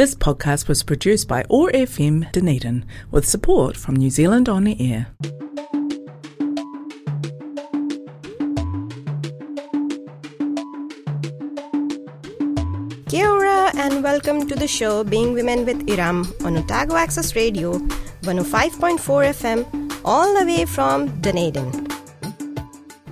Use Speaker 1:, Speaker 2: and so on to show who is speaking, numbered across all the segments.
Speaker 1: This podcast was produced by OAR FM Dunedin with support from New Zealand On the Air.
Speaker 2: Kia ora and welcome to the show Being Women with Iram on Otago Access Radio 105.4 FM all the way from Dunedin.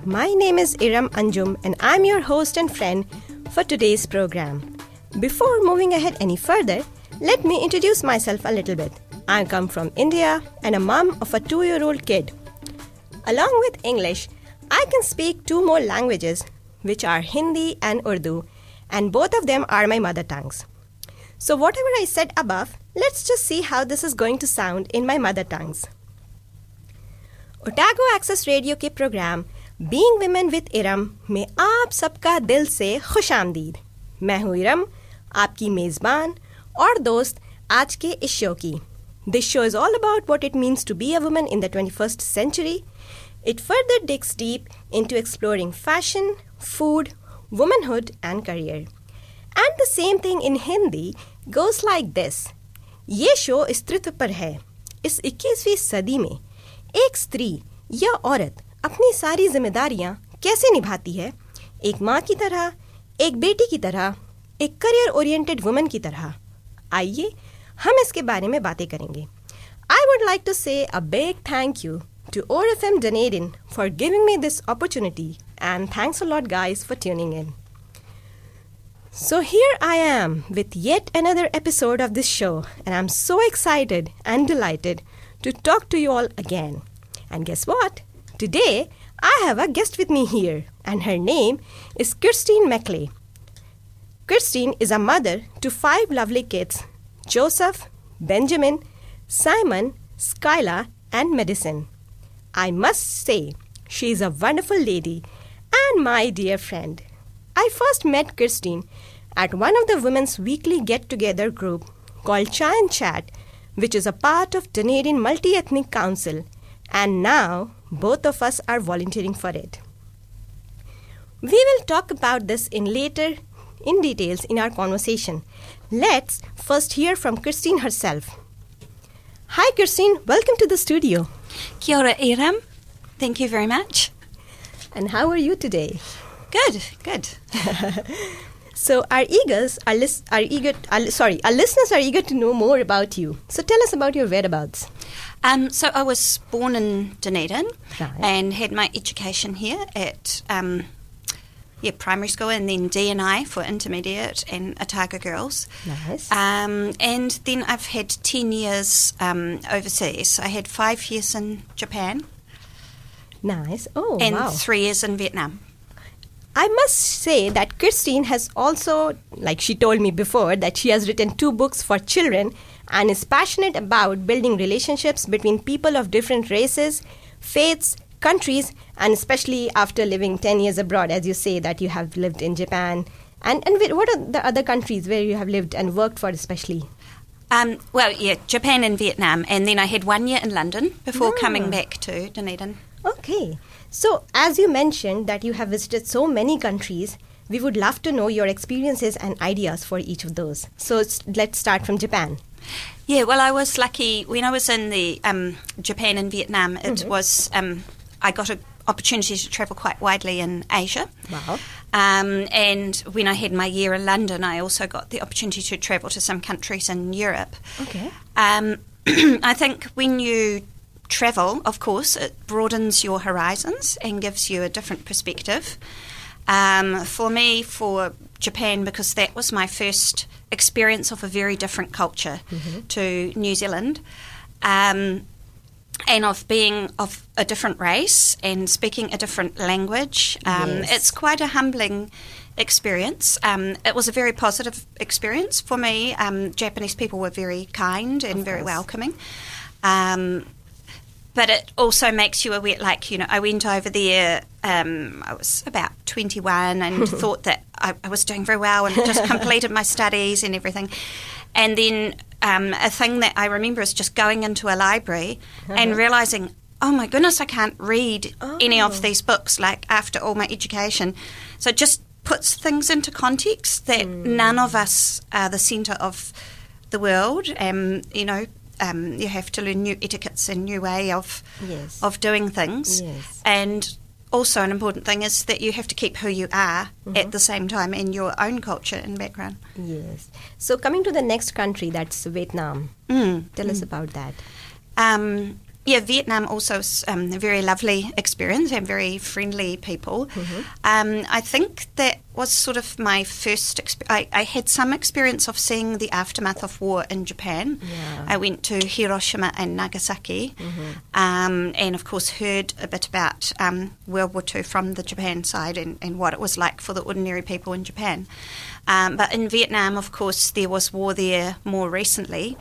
Speaker 2: My name is Iram Anjum and I'm your host and friend for today's program. Before moving ahead any further, let me introduce myself a little bit. I come from India and a mom of a two year old kid. Along with English, I can speak two more languages, which are Hindi and Urdu, and both of them are my mother tongues. So, whatever I said above, let's just see how this is going to sound in my mother tongues. Otago access radio के programme being women with Iram में आप सबका दिल से खुश आमदीद मैं हूँ इरम आपकी मेज़बान और दोस्त आज के इस शो की this show is all about what it means to be a woman in the twenty first century It further digs deep into exploring fashion, food, womanhood, and career. And the same thing in Hindi goes like this. ये show स्त्रीत्व पर है इस 21वीं सदी में एक स्त्री या औरत अपनी सारी जिम्मेदारियाँ कैसे निभाती है एक माँ की तरह एक बेटी की तरह एक करियर ओरिएंटेड वुमन की तरह आइए हम इसके बारे में बातें करेंगे आई would like to say a big thank you to OAR FM Dunedin for giving me this opportunity and thanks a lot guys for tuning in. So here I am with yet another episode of this show and I'm so excited and delighted to talk to you all again. And guess what? Today I have a guest with me here and her name is Christine Meckley Christine is a mother to five lovely kids Joseph, Benjamin, Simon, Skyla, and Madison. I must say, she is a wonderful lady and my dear friend. I first met Christine at one of the women's weekly get together group called Chai and Chat, which is a part of Dunedin Multi Ethnic Council, and now both of us are volunteering for it. We will talk about this in later in details in our conversation. Let's first hear from Christine herself. Hi, Christine. Welcome to the studio.
Speaker 3: Kia ora, Iram. Thank you very much.
Speaker 2: And how are you today?
Speaker 3: Good, good.
Speaker 2: So our eagers are, lis- are eager. Are, sorry, our listeners are eager to know more about you. So tell us about your whereabouts.
Speaker 3: Um, so I was born in Dunedin
Speaker 2: Right.
Speaker 3: and had my education here at um, yeah primary school and then DNI for intermediate and Otago Girls.
Speaker 2: Nice.
Speaker 3: Um, and then I've had 10 years um, overseas. I had five years in Japan
Speaker 2: nice. Oh
Speaker 3: and
Speaker 2: wow.
Speaker 3: three years in Vietnam.
Speaker 2: I must say that Christine has also, like she told me before, that she has written two books for children and is passionate about building relationships between people of different races, faiths, countries, and especially after living 10 years abroad, as you say that you have lived in Japan. And, and what are the other countries where you have lived and worked for, especially?
Speaker 3: Um, well, yeah, Japan and Vietnam. And then I had one year in London before
Speaker 2: Ah.
Speaker 3: coming back to Dunedin.
Speaker 2: Okay. So, as you mentioned that you have visited so many countries, we would love to know your experiences and ideas for each of those. So, let's start from Japan.
Speaker 3: Yeah, well, I was lucky when I was in the um, Japan and Vietnam. It was um, I got an opportunity to travel quite widely in Asia.
Speaker 2: Wow.
Speaker 3: Um, and when I had my year in London, I also got the opportunity to travel to some countries in Europe.
Speaker 2: Okay.
Speaker 3: Um, I think when you travel, of course, it broadens your horizons and gives you a different perspective. Um, for me, for Japan, because that was my first experience of a very different culture to New Zealand. Um, and of being of a different race and speaking a different language. Um,
Speaker 2: Yes.
Speaker 3: It's quite a humbling experience. Um, it was a very positive experience for me. Um, Japanese people were very kind and very welcoming. Um, but it also makes you aware, like, you know, I went over there, um, I was about 21 and thought that I, I was doing very well and just completed my studies and everything. And then um, a thing that I remember is just going into a library and realizing, oh my goodness, I can't read any
Speaker 2: Oh.
Speaker 3: of these books, like, after all my education. So it just puts things into context that none of us are the centre of the world, and you know, um, you have to learn new etiquettes and new way of
Speaker 2: Yes.
Speaker 3: of doing things.
Speaker 2: Yes.
Speaker 3: And also, an important thing is that you have to keep who you are
Speaker 2: Mm-hmm.
Speaker 3: at the same time in your own culture and background.
Speaker 2: Yes. So coming to the next country, that's Vietnam.
Speaker 3: Mm.
Speaker 2: Tell us about that.
Speaker 3: Um, yeah, Vietnam also is um, a very lovely experience and very friendly people.
Speaker 2: Mm-hmm.
Speaker 3: Um, I think that was sort of my first. Exp- I, I had some experience of seeing the aftermath of war in Japan.
Speaker 2: Yeah.
Speaker 3: I went to Hiroshima and Nagasaki, um, and of course heard a bit about um, World War II from the Japan side and, and what it was like for the ordinary people in Japan. Um, but in Vietnam, of course, there was war there more recently.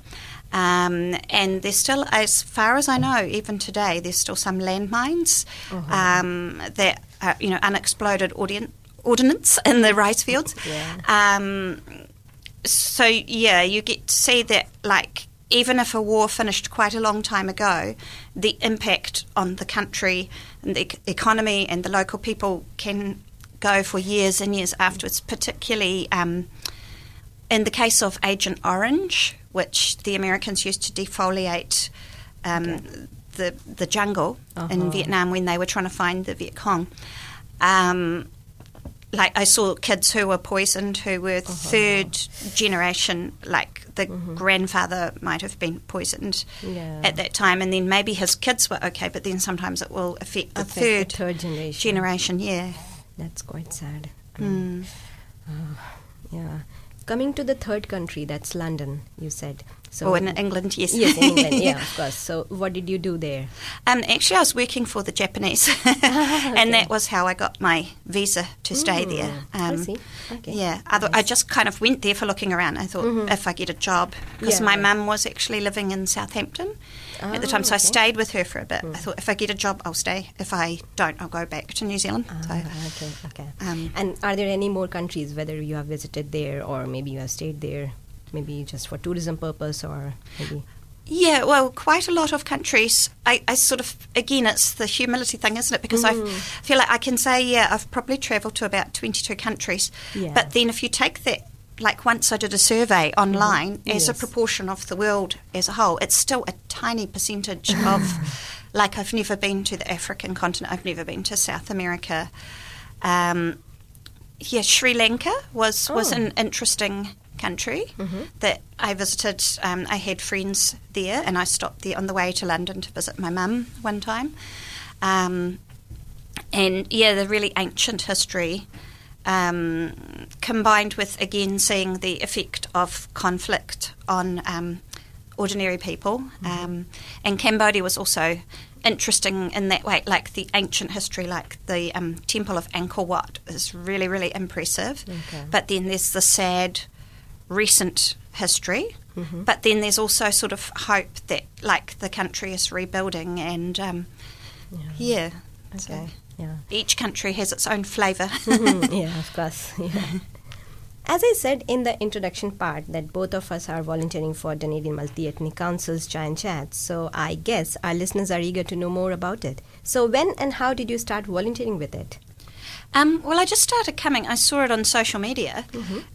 Speaker 3: Um, and there's still, as far as I know, even today, there's still some landmines um, that are, you know, unexploded ordin- ordnance in the rice fields.
Speaker 2: Yeah.
Speaker 3: Um, so yeah, you get to see that like even if a war finished quite a long time ago, the impact on the country and the economy and the local people can go for years and years afterwards. Particularly um, in the case of Agent Orange, which the Americans used to defoliate. Um, The, the jungle
Speaker 2: Uh-huh.
Speaker 3: in Vietnam when they were trying to find the Viet Cong. Um, like I saw kids who were poisoned who were third generation, like the grandfather might have been poisoned
Speaker 2: Yeah.
Speaker 3: at that time, and then maybe his kids were okay, but then sometimes it will affect the
Speaker 2: Affect the
Speaker 3: third,
Speaker 2: third generation.
Speaker 3: generation. Yeah.
Speaker 2: That's quite sad.
Speaker 3: Mm.
Speaker 2: Yeah. Coming to the third country, that's London, you said. So
Speaker 3: or in England, yes.
Speaker 2: Yes, in England, yeah, of course. So what did you do there?
Speaker 3: Um, actually, I was working for the Japanese, and that was how I got my visa to stay
Speaker 2: Mm,
Speaker 3: there.
Speaker 2: I see. Okay.
Speaker 3: Yeah, Other, I just kind of went there for looking around. I thought if I get a job, because
Speaker 2: Mm-hmm. Yeah.
Speaker 3: my mum was actually living in Southampton at the
Speaker 2: Oh,
Speaker 3: time, so I.
Speaker 2: Mm.
Speaker 3: stayed with her for a bit. I thought if I get a job, I'll stay. If I don't, I'll go back to New Zealand. so,
Speaker 2: Ah, okay, okay.
Speaker 3: um,
Speaker 2: and are there any more countries, whether you have visited there or maybe you have stayed there, maybe just for tourism purpose or maybe?
Speaker 3: Yeah, well, quite a lot of countries. I, I sort of, again, it's the humility thing, isn't it? Because I
Speaker 2: Mm.
Speaker 3: f- feel like I can say, yeah, I've probably travelled to about 22 countries.
Speaker 2: Yeah.
Speaker 3: But then if you take that, like once I did a survey online, as a
Speaker 2: Mm-hmm.
Speaker 3: Proportion of the world as a whole, it's still a tiny percentage of, like, I've never been to the African continent, I've never been to South America. Um, yeah, Sri Lanka was, was
Speaker 2: Oh.
Speaker 3: an interesting country that I visited. Um, I had friends there, and I stopped there on the way to London to visit my mum one time. Um, and yeah, the really ancient history. Um, combined with again seeing the effect of conflict on um, ordinary people, um, and Cambodia was also interesting in that way. Like the ancient history, like the um, Temple of Angkor Wat, is really really impressive.
Speaker 2: Okay.
Speaker 3: But then there's the sad recent history. But then there's also sort of hope that like the country is rebuilding and um, yeah. So
Speaker 2: Okay. Yeah.
Speaker 3: each country has its own flavour.
Speaker 2: Mhm, yeah, of course. Yeah. As I said in the introduction part, that both of us are volunteering for Dunedin Multi Ethnic Council's Chai and Chat, so I guess our listeners are eager to know more about it. So, when and how did you start volunteering with it?
Speaker 3: Um, well, I just started coming. I saw it on social media,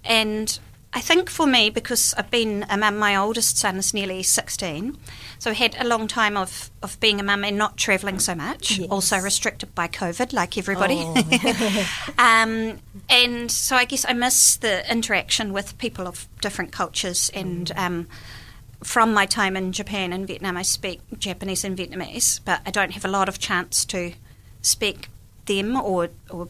Speaker 3: and I think for me, because I've been a mum, my oldest son is nearly 16, so I had a long time of, of being a mum and not travelling so much,
Speaker 2: Yes.
Speaker 3: also restricted by COVID, like everybody.
Speaker 2: Oh.
Speaker 3: um, and so I guess I miss the interaction with people of different cultures and. Um, from my time in Japan and Vietnam, I speak Japanese and Vietnamese, but I don't have a lot of chance to speak them or, or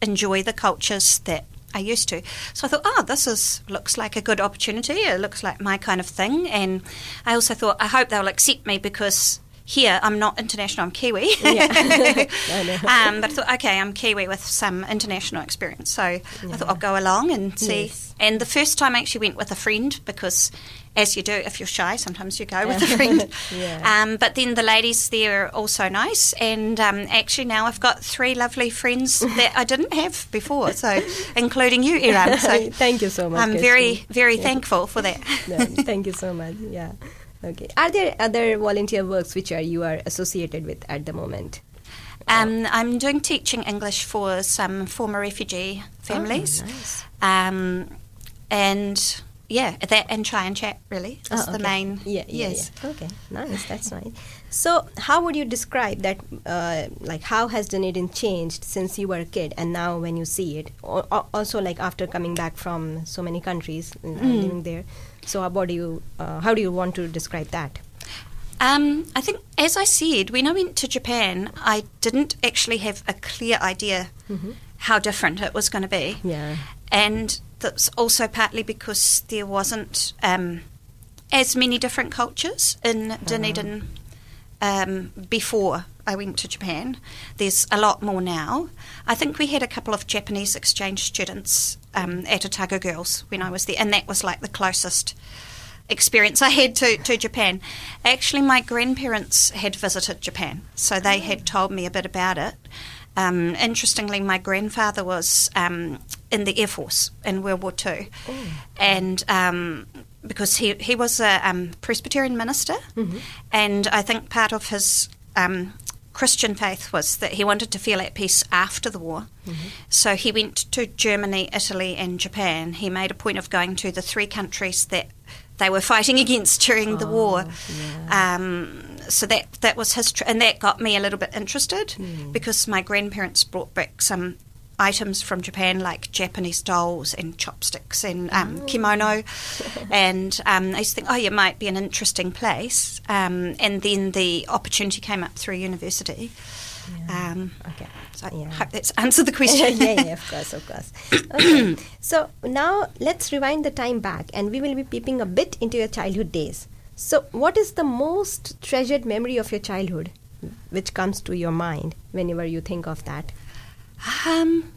Speaker 3: enjoy the cultures that I used to. So I thought, oh, this is looks like a good opportunity. It looks like my kind of thing. And I also thought, I hope they'll accept me because here I'm not international, I'm Kiwi.
Speaker 2: Yeah. I know.
Speaker 3: um, but I thought, okay, I'm Kiwi with some international experience. So I thought I'll go along and see.
Speaker 2: Yes.
Speaker 3: And the first time I actually went with a friend because, as you do, if you're shy, sometimes you go with a friend.
Speaker 2: Yeah.
Speaker 3: um, but then the ladies there are also nice. And um, actually, now I've got three lovely friends that I didn't have before, so including you, Iram. So
Speaker 2: Thank you so much.
Speaker 3: I'm
Speaker 2: Kirsty.
Speaker 3: very, very thankful for that.
Speaker 2: No, thank you so much. Yeah. Okay. Are there other volunteer works which are you are associated with at the moment?
Speaker 3: Um, I'm doing teaching English for some former refugee families.
Speaker 2: Oh, nice.
Speaker 3: Um, and yeah, that and Chai and Chat really is
Speaker 2: Oh,
Speaker 3: the main.
Speaker 2: Yeah, yeah,
Speaker 3: yes.
Speaker 2: yeah. Okay, nice. That's nice. So, how would you describe that? Uh, like, how has Dunedin changed since you were a kid, and now when you see it? Or also, like after coming back from so many countries and
Speaker 3: Mm.
Speaker 2: living there. So, how do you? Uh, how do you want to describe that?
Speaker 3: Um, I think, as I said, when I went to Japan, I didn't actually have a clear idea how different it was going to be.
Speaker 2: Yeah.
Speaker 3: And that's also partly because there wasn't um, as many different cultures in Dunedin um, before I went to Japan. There's a lot more now. I think we had a couple of Japanese exchange students um, at Otago Girls when I was there, and that was like the closest experience I had to, to Japan. Actually, my grandparents had visited Japan, so they had told me a bit about it. Um, interestingly, my grandfather was um, in the Air Force in World War Two, and um, because he he was a um, Presbyterian minister, and I think part of his um, Christian faith was that he wanted to feel at peace after the war. So he went to Germany, Italy, and Japan. He made a point of going to the three countries that they were fighting against during the war. Um, so that that was his, tr- and that got me a little bit interested because my grandparents brought back some items from Japan like Japanese dolls and chopsticks and um, kimono, and um, I used to think, oh, it might be an interesting place. Um, and then the opportunity came up through university. Um,
Speaker 2: Okay.
Speaker 3: so I
Speaker 2: Yeah.
Speaker 3: hope that's answered the question.
Speaker 2: yeah, yeah, of course, of course. Okay. so now let's rewind the time back, and we will be peeping a bit into your childhood days. So, what is the most treasured memory of your childhood, which comes to your mind whenever you think of that?
Speaker 3: Um,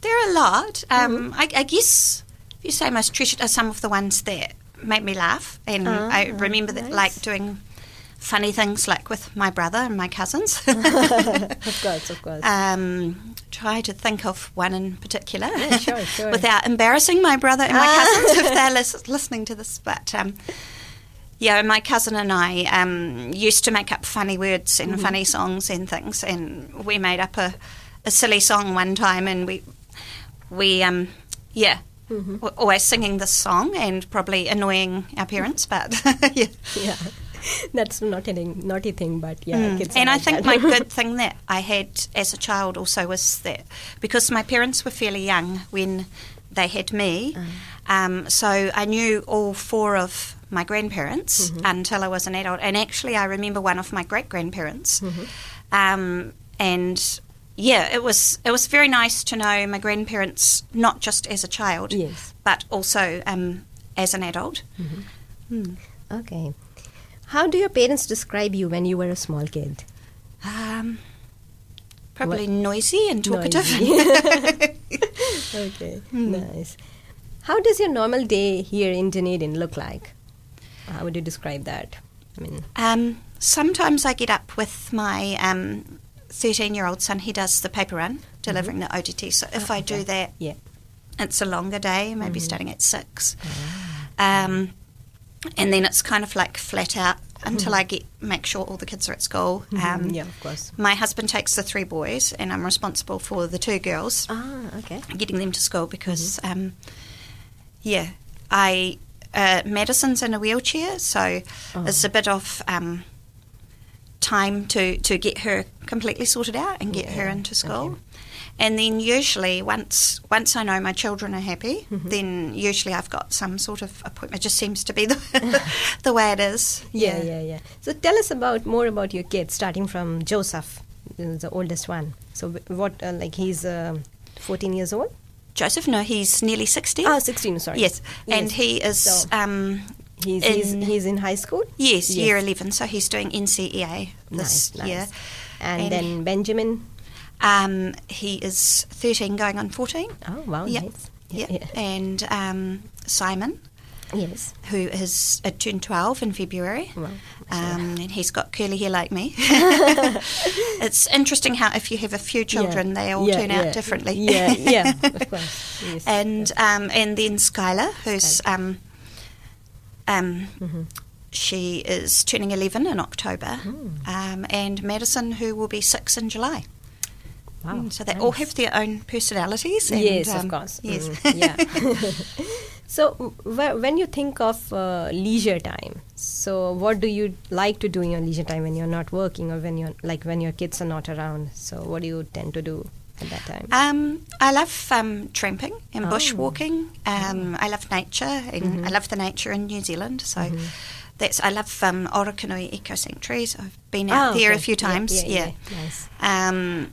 Speaker 3: there are a lot. Um, I, I guess if you say most treasured are some of the ones that make me laugh, and
Speaker 2: Ah,
Speaker 3: I remember that like doing funny things like with my brother and my cousins.
Speaker 2: Of course, of course.
Speaker 3: um, try to think of one in particular
Speaker 2: Yeah, sure, sure.
Speaker 3: without embarrassing my brother and my
Speaker 2: Ah.
Speaker 3: cousins if they're lis- listening to this. But um, yeah, my cousin and I um, used to make up funny words and
Speaker 2: Mm-hmm.
Speaker 3: funny songs and things, and we made up a, a silly song one time, and we we um, yeah.
Speaker 2: Mm-hmm.
Speaker 3: Always singing this song and probably annoying our parents, but yeah.
Speaker 2: yeah, that's not a naughty thing, but yeah,
Speaker 3: Mm.
Speaker 2: kids
Speaker 3: And I
Speaker 2: like
Speaker 3: think my good thing that I had as a child also was that because my parents were fairly young when they had me, um, so I knew all four of my grandparents until I was an adult. And actually, I remember one of my great grandparents. Um, and yeah, it was it was very nice to know my grandparents not just as a child,
Speaker 2: Yes.
Speaker 3: but also um, as an adult.
Speaker 2: Okay. How do your parents describe you when you were a small kid?
Speaker 3: Um, probably noisy and talkative.
Speaker 2: okay, nice. How does your normal day here in Dunedin look like? How would you describe that? I mean,
Speaker 3: Um, sometimes I get up with my um, 13 year old son. He does the paper run, delivering the ODT. So if I do that,
Speaker 2: yeah.
Speaker 3: it's a longer day, maybe starting at 6. Um, and then it's kind of like flat out until I get make sure all the kids are at school. Um,
Speaker 2: yeah, of course.
Speaker 3: My husband takes the three boys, and I'm responsible for the two girls
Speaker 2: Ah, okay.
Speaker 3: getting them to school because, um, yeah, I uh, Madison's in a wheelchair, so
Speaker 2: Oh.
Speaker 3: it's a bit of um, time to to get her completely sorted out and get her into school.
Speaker 2: okay.
Speaker 3: And then usually once once I know my children are happy,
Speaker 2: Mm-hmm.
Speaker 3: then usually I've got some sort of appointment. It just seems to be the the way it is.
Speaker 2: Yeah, yeah, yeah. So tell us about more about your kids, starting from Joseph, uh, the oldest one. So what, uh, like he's um 14 years old?
Speaker 3: Joseph, no, he's nearly sixty.
Speaker 2: Ah, 16, sorry.
Speaker 3: Yes, and he is.
Speaker 2: So-
Speaker 3: um,
Speaker 2: He's,
Speaker 3: in-
Speaker 2: he's, he's in high school?
Speaker 3: Yes,
Speaker 2: Yes.
Speaker 3: year 11. So he's doing NCEA this
Speaker 2: Nice, nice.
Speaker 3: year.
Speaker 2: And,
Speaker 3: And-
Speaker 2: then Benjamin.
Speaker 3: Um, he is 13 going on 14.
Speaker 2: Oh, wow,
Speaker 3: Yep.
Speaker 2: nice.
Speaker 3: Yep.
Speaker 2: Yeah.
Speaker 3: And um, Simon,
Speaker 2: Yes.
Speaker 3: who is uh, turned 12 in February.
Speaker 2: Wow.
Speaker 3: Um, and he's got curly hair like me. it's interesting how if you have a few children,
Speaker 2: Yeah.
Speaker 3: they all
Speaker 2: Yeah,
Speaker 3: turn
Speaker 2: yeah.
Speaker 3: out differently.
Speaker 2: Yeah, yeah, of course. Yes.
Speaker 3: and um, and then Skylar, who's um, um,
Speaker 2: Mm-hmm.
Speaker 3: she is turning eleven in October,
Speaker 2: Hmm.
Speaker 3: um, and Madison, who will be six in July.
Speaker 2: wow.
Speaker 3: Mm, so they all have their own personalities. And,
Speaker 2: yes,
Speaker 3: um,
Speaker 2: of course.
Speaker 3: Yes.
Speaker 2: Mm, yeah. So, wh- when you think of uh, leisure time, so what do you like to do in your leisure time when you're not working or when you're like when your kids are not around? So, what do you tend to do at that time?
Speaker 3: Um, I love um, tramping and
Speaker 2: Oh.
Speaker 3: bushwalking. Um, I love nature, and
Speaker 2: Mm-hmm.
Speaker 3: I love the nature in New Zealand. So that's I love um, Eco Sanctuaries. I've been out
Speaker 2: Oh,
Speaker 3: there a
Speaker 2: okay.
Speaker 3: few
Speaker 2: Yeah,
Speaker 3: times.
Speaker 2: yeah,
Speaker 3: Yeah,
Speaker 2: yeah. Nice.
Speaker 3: Um,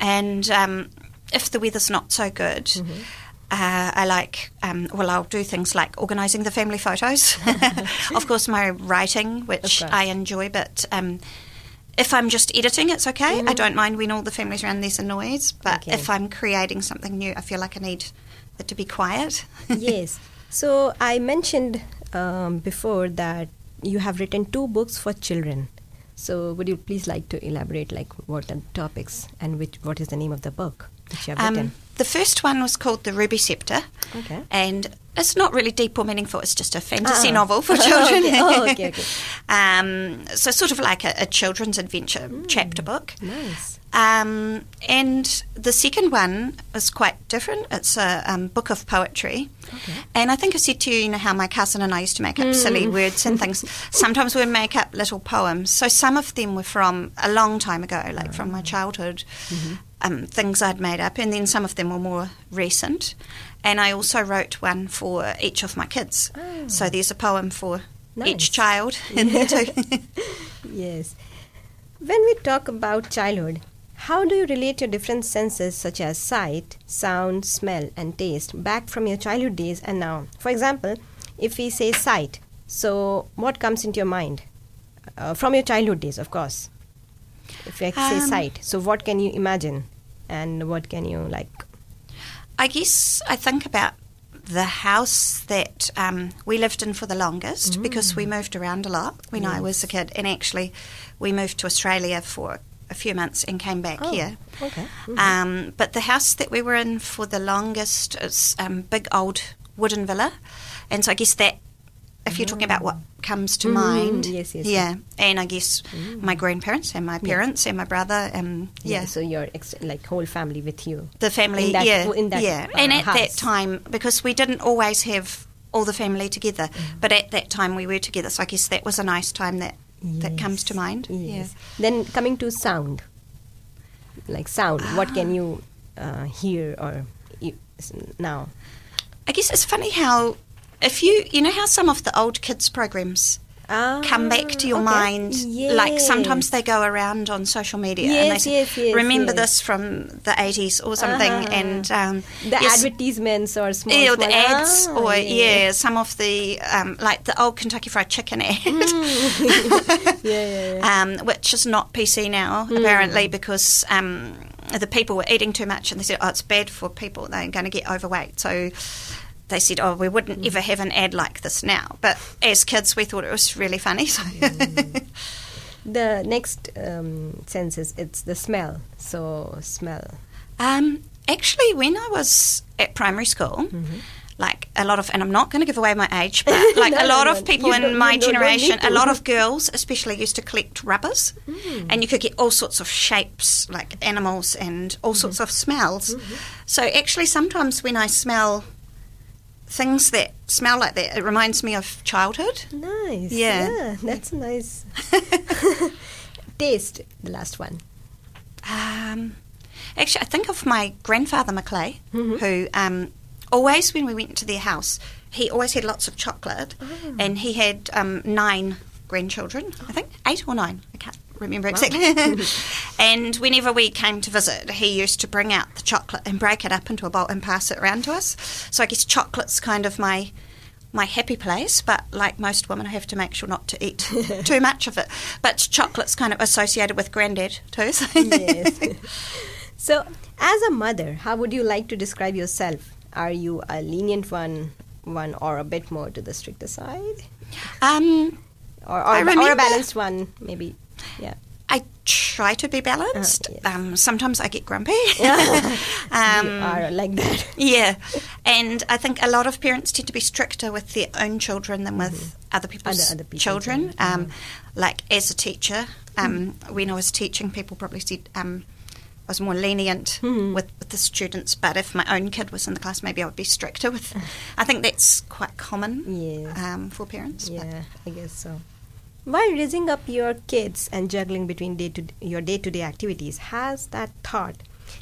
Speaker 3: and um, if the weather's not so good.
Speaker 2: Mm-hmm.
Speaker 3: Uh, I like, um, well, I'll do things like organising the family photos. of course, my writing, which. I enjoy, but um, if I'm just editing, it's okay. I don't mind when all the families around there's a noise. But
Speaker 2: Okay.
Speaker 3: if I'm creating something new, I feel like I need it to be quiet.
Speaker 2: yes. So I mentioned um, before that you have written two books for children. So would you please like to elaborate, like what are the topics and which what is the name of the book that you have written?
Speaker 3: The first one was called The Ruby Scepter.
Speaker 2: Okay.
Speaker 3: And it's not really deep or meaningful, it's just a fantasy
Speaker 2: Ah.
Speaker 3: novel for children.
Speaker 2: Oh, okay, okay.
Speaker 3: um, so, sort of like a, a children's adventure chapter book.
Speaker 2: Nice.
Speaker 3: Um, and the second one is quite different. It's a um, book of poetry.
Speaker 2: Okay.
Speaker 3: And I think I said to you, you know, how my cousin and I used to make up silly words and things. Sometimes we'd make up little poems. So some of them were from a long time ago, like from my childhood, um, things I'd made up. And then some of them were more recent. And I also wrote one for each of my kids.
Speaker 2: Oh.
Speaker 3: So there's a poem for
Speaker 2: Nice.
Speaker 3: each child in there too.
Speaker 2: Yes. When we talk about childhood, how do you relate your different senses such as sight, sound, smell, and taste back from your childhood days and now? For example, if we say sight, so what comes into your mind? Uh, from your childhood days, of course. If I say
Speaker 3: Um,
Speaker 2: sight, so what can you imagine? And what can you like?
Speaker 3: I guess I think about the house that um, we lived in for the longest because we moved around a lot when I was a kid, and actually we moved to Australia for a few months and came back
Speaker 2: Oh,
Speaker 3: here.
Speaker 2: okay.
Speaker 3: Um, but the house that we were in for the longest is um, big old wooden villa, and so I guess that. If you're talking about what comes to
Speaker 2: Mhm,
Speaker 3: mind,
Speaker 2: yes, yes,
Speaker 3: yeah, and I guess my grandparents and my parents and my brother, and yeah,
Speaker 2: So your ex- like whole family with you.
Speaker 3: the family,
Speaker 2: In that-
Speaker 3: yeah,
Speaker 2: in that,
Speaker 3: yeah.
Speaker 2: uh,
Speaker 3: and at that time, because we didn't always have all the family together,
Speaker 2: Mm.
Speaker 3: but at that time we were together, so I guess that was a nice time that that comes to mind.
Speaker 2: Yes. Then coming to sound, like sound, what
Speaker 3: Ah.
Speaker 2: can you uh, hear or you, now?
Speaker 3: I guess it's funny how if you you know how some of the old kids programs come back to your
Speaker 2: Ah, okay.
Speaker 3: mind. Like sometimes they go around on social media and they
Speaker 2: Yes,
Speaker 3: say,
Speaker 2: yes, yes,
Speaker 3: remember
Speaker 2: yes.
Speaker 3: this from the 80s or something.
Speaker 2: Uh-huh.
Speaker 3: And um,
Speaker 2: the
Speaker 3: yes,
Speaker 2: advertisements or small,
Speaker 3: yeah, or the ads,
Speaker 2: Ah,
Speaker 3: or yeah. some of the um, like the old Kentucky Fried Chicken ad,
Speaker 2: yeah, yeah, yeah.
Speaker 3: um, which is not PC now apparently because um, the people were eating too much, and they said, "Oh, it's bad for people; they're going to get overweight." So they said, "Oh, we wouldn't mm. ever have an ad like this now." But as kids, we thought it was really funny. So
Speaker 2: The next um, sense is it's the smell. So smell.
Speaker 3: Um, actually, when I was at primary school, mm-hmm. like a lot of, and I'm not going to give away my age, but like
Speaker 2: No,
Speaker 3: a lot
Speaker 2: no,
Speaker 3: of people in my
Speaker 2: you don't- don't need
Speaker 3: generation, a lot of girls especially used to collect rubbers, mm. and you could get all sorts of shapes, like animals, and all mm-hmm. sorts of smells. Mm-hmm. So actually, sometimes when I smell things that smell like that, it reminds me of childhood.
Speaker 2: Nice.
Speaker 3: Yeah.
Speaker 2: that's nice. Taste, the last one.
Speaker 3: Um, actually, I think of my grandfather Maclay,
Speaker 2: Mhm.
Speaker 3: who um, always, when we went to their house, he always had lots of chocolate,
Speaker 2: Oh.
Speaker 3: and he had um, nine grandchildren. I think eight or nine. I can't remember
Speaker 2: Wow.
Speaker 3: exactly. and whenever we came to visit, he used to bring out the chocolate and break it up into a bowl and pass it around to us. So I guess chocolate's kind of my my happy place, but like most women, I have to make sure not to eat too much of it. But chocolate's kind of associated with granddad too. So.
Speaker 2: yes. so, as a mother, how would you like to describe yourself? Are you a lenient one, one, or a bit more to the stricter side,
Speaker 3: Um,
Speaker 2: or or,
Speaker 3: I
Speaker 2: or a
Speaker 3: remember-
Speaker 2: balanced one, maybe? Yeah.
Speaker 3: I try to be balanced.
Speaker 2: yes.
Speaker 3: um, sometimes I get grumpy.
Speaker 2: you
Speaker 3: um,
Speaker 2: are like that.
Speaker 3: yeah, and I think a lot of parents tend to be stricter with their own children than with other people's
Speaker 2: Mm-hmm. Other- other
Speaker 3: children.
Speaker 2: children,
Speaker 3: Um, Like as a teacher, um,
Speaker 2: Mm.
Speaker 3: when I was teaching, people probably said, um, I was more lenient with, with the students, but if my own kid was in the class, maybe I would be stricter with. I think that's quite common
Speaker 2: Yes.
Speaker 3: um, for parents.
Speaker 2: Yeah, I guess so. While raising up your kids and juggling between day to your day-to-day activities, has that thought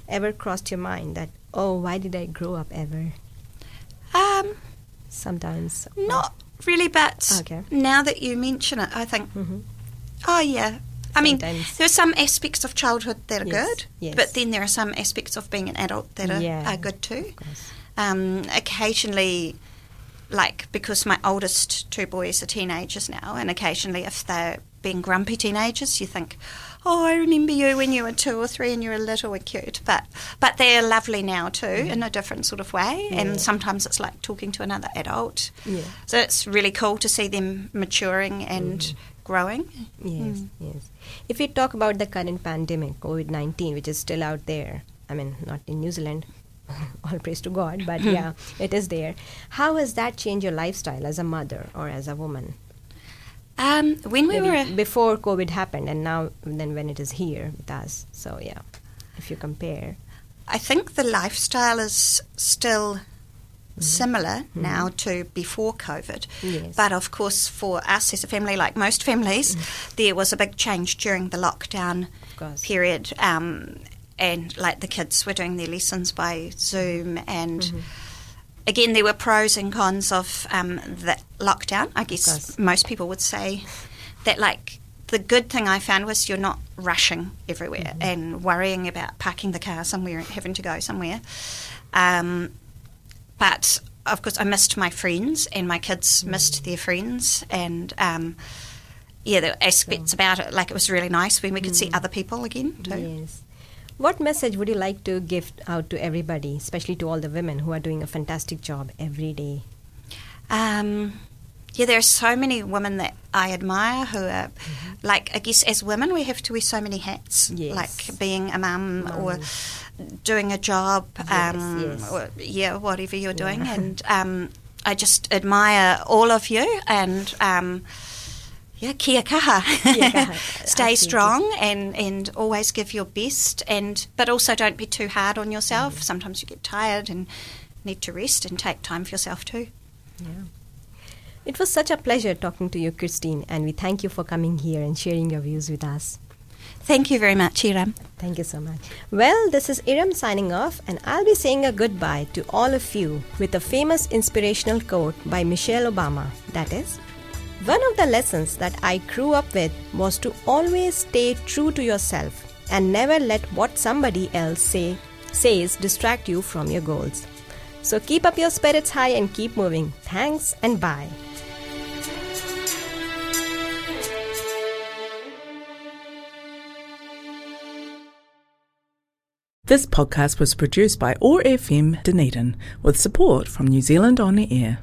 Speaker 2: ever crossed your mind that oh, why did I grow up ever?
Speaker 3: Um,
Speaker 2: Sometimes.
Speaker 3: not really, but
Speaker 2: Okay.
Speaker 3: now that you mention it, I think,
Speaker 2: hmm
Speaker 3: oh yeah. I mean,
Speaker 2: Sometimes.
Speaker 3: there are some aspects of childhood that are
Speaker 2: Yes,
Speaker 3: good,
Speaker 2: yes.
Speaker 3: but then there are some aspects of being an adult that are,
Speaker 2: Yeah.
Speaker 3: are good too. Um, occasionally, like because my oldest two boys are teenagers now, and occasionally if they're being grumpy teenagers, you think, "Oh, I remember you when you were two or three and you were a little and cute." But but they're lovely now too, in a different sort of way.
Speaker 2: Yeah.
Speaker 3: And sometimes it's like talking to another adult.
Speaker 2: Yeah.
Speaker 3: So it's really cool to see them maturing and growing.
Speaker 2: Yes,
Speaker 3: Mm.
Speaker 2: yes. If we talk about the current pandemic, COVID 19, which is still out there, I mean, not in New Zealand, all praise to God, but yeah, it is there. How has that changed your lifestyle as a mother or as a woman?
Speaker 3: Um, when we
Speaker 2: Maybe
Speaker 3: were
Speaker 2: before COVID happened and now, then when it is here with us. So, yeah, if you compare.
Speaker 3: I think the lifestyle is still similar now to before COVID.
Speaker 2: Yes.
Speaker 3: But of course, for us as a family, like most families, there was a big change during the lockdown period. Um, and like the kids were doing their lessons by Zoom and. Again, there were pros and cons of um, the lockdown. I guess most people would say that, like, the good thing I found was you're not rushing everywhere and worrying about parking the car somewhere and having to go somewhere. Um, but of course, I missed my friends, and my kids missed their friends, and um, yeah, there were aspects about it. Like it was really nice when we could see other people again too.
Speaker 2: Yes. What message would you like to give out to everybody, especially to all the women who are doing a fantastic job every day?
Speaker 3: Um, yeah, there are so many women that I admire who are, like, I guess as women we have to wear so many hats.
Speaker 2: Yes.
Speaker 3: Like being a mum or doing a job,
Speaker 2: Yes,
Speaker 3: um,
Speaker 2: yes.
Speaker 3: or yeah, whatever you're doing.
Speaker 2: Yeah.
Speaker 3: And um, I just admire all of you and. Yeah, kia kaha.
Speaker 2: Kia kaha,
Speaker 3: Stay strong and, and always give your best, and but also don't be too hard on yourself.
Speaker 2: Mm.
Speaker 3: Sometimes you get tired and need to rest and take time for yourself too.
Speaker 2: Yeah. It was such a pleasure talking to you, Christine, and we thank you for coming here and sharing your views with us.
Speaker 3: Thank you very much, Iram.
Speaker 2: Thank you so much. Well, this is Iram signing off, and I'll be saying a goodbye to all of you with a famous inspirational quote by Michelle Obama. That is, one of the lessons that I grew up with was to always stay true to yourself and never let what somebody else say says distract you from your goals. So keep up your spirits high and keep moving. Thanks and bye.
Speaker 1: This podcast was produced by OAR FM Dunedin with support from New Zealand On the Air.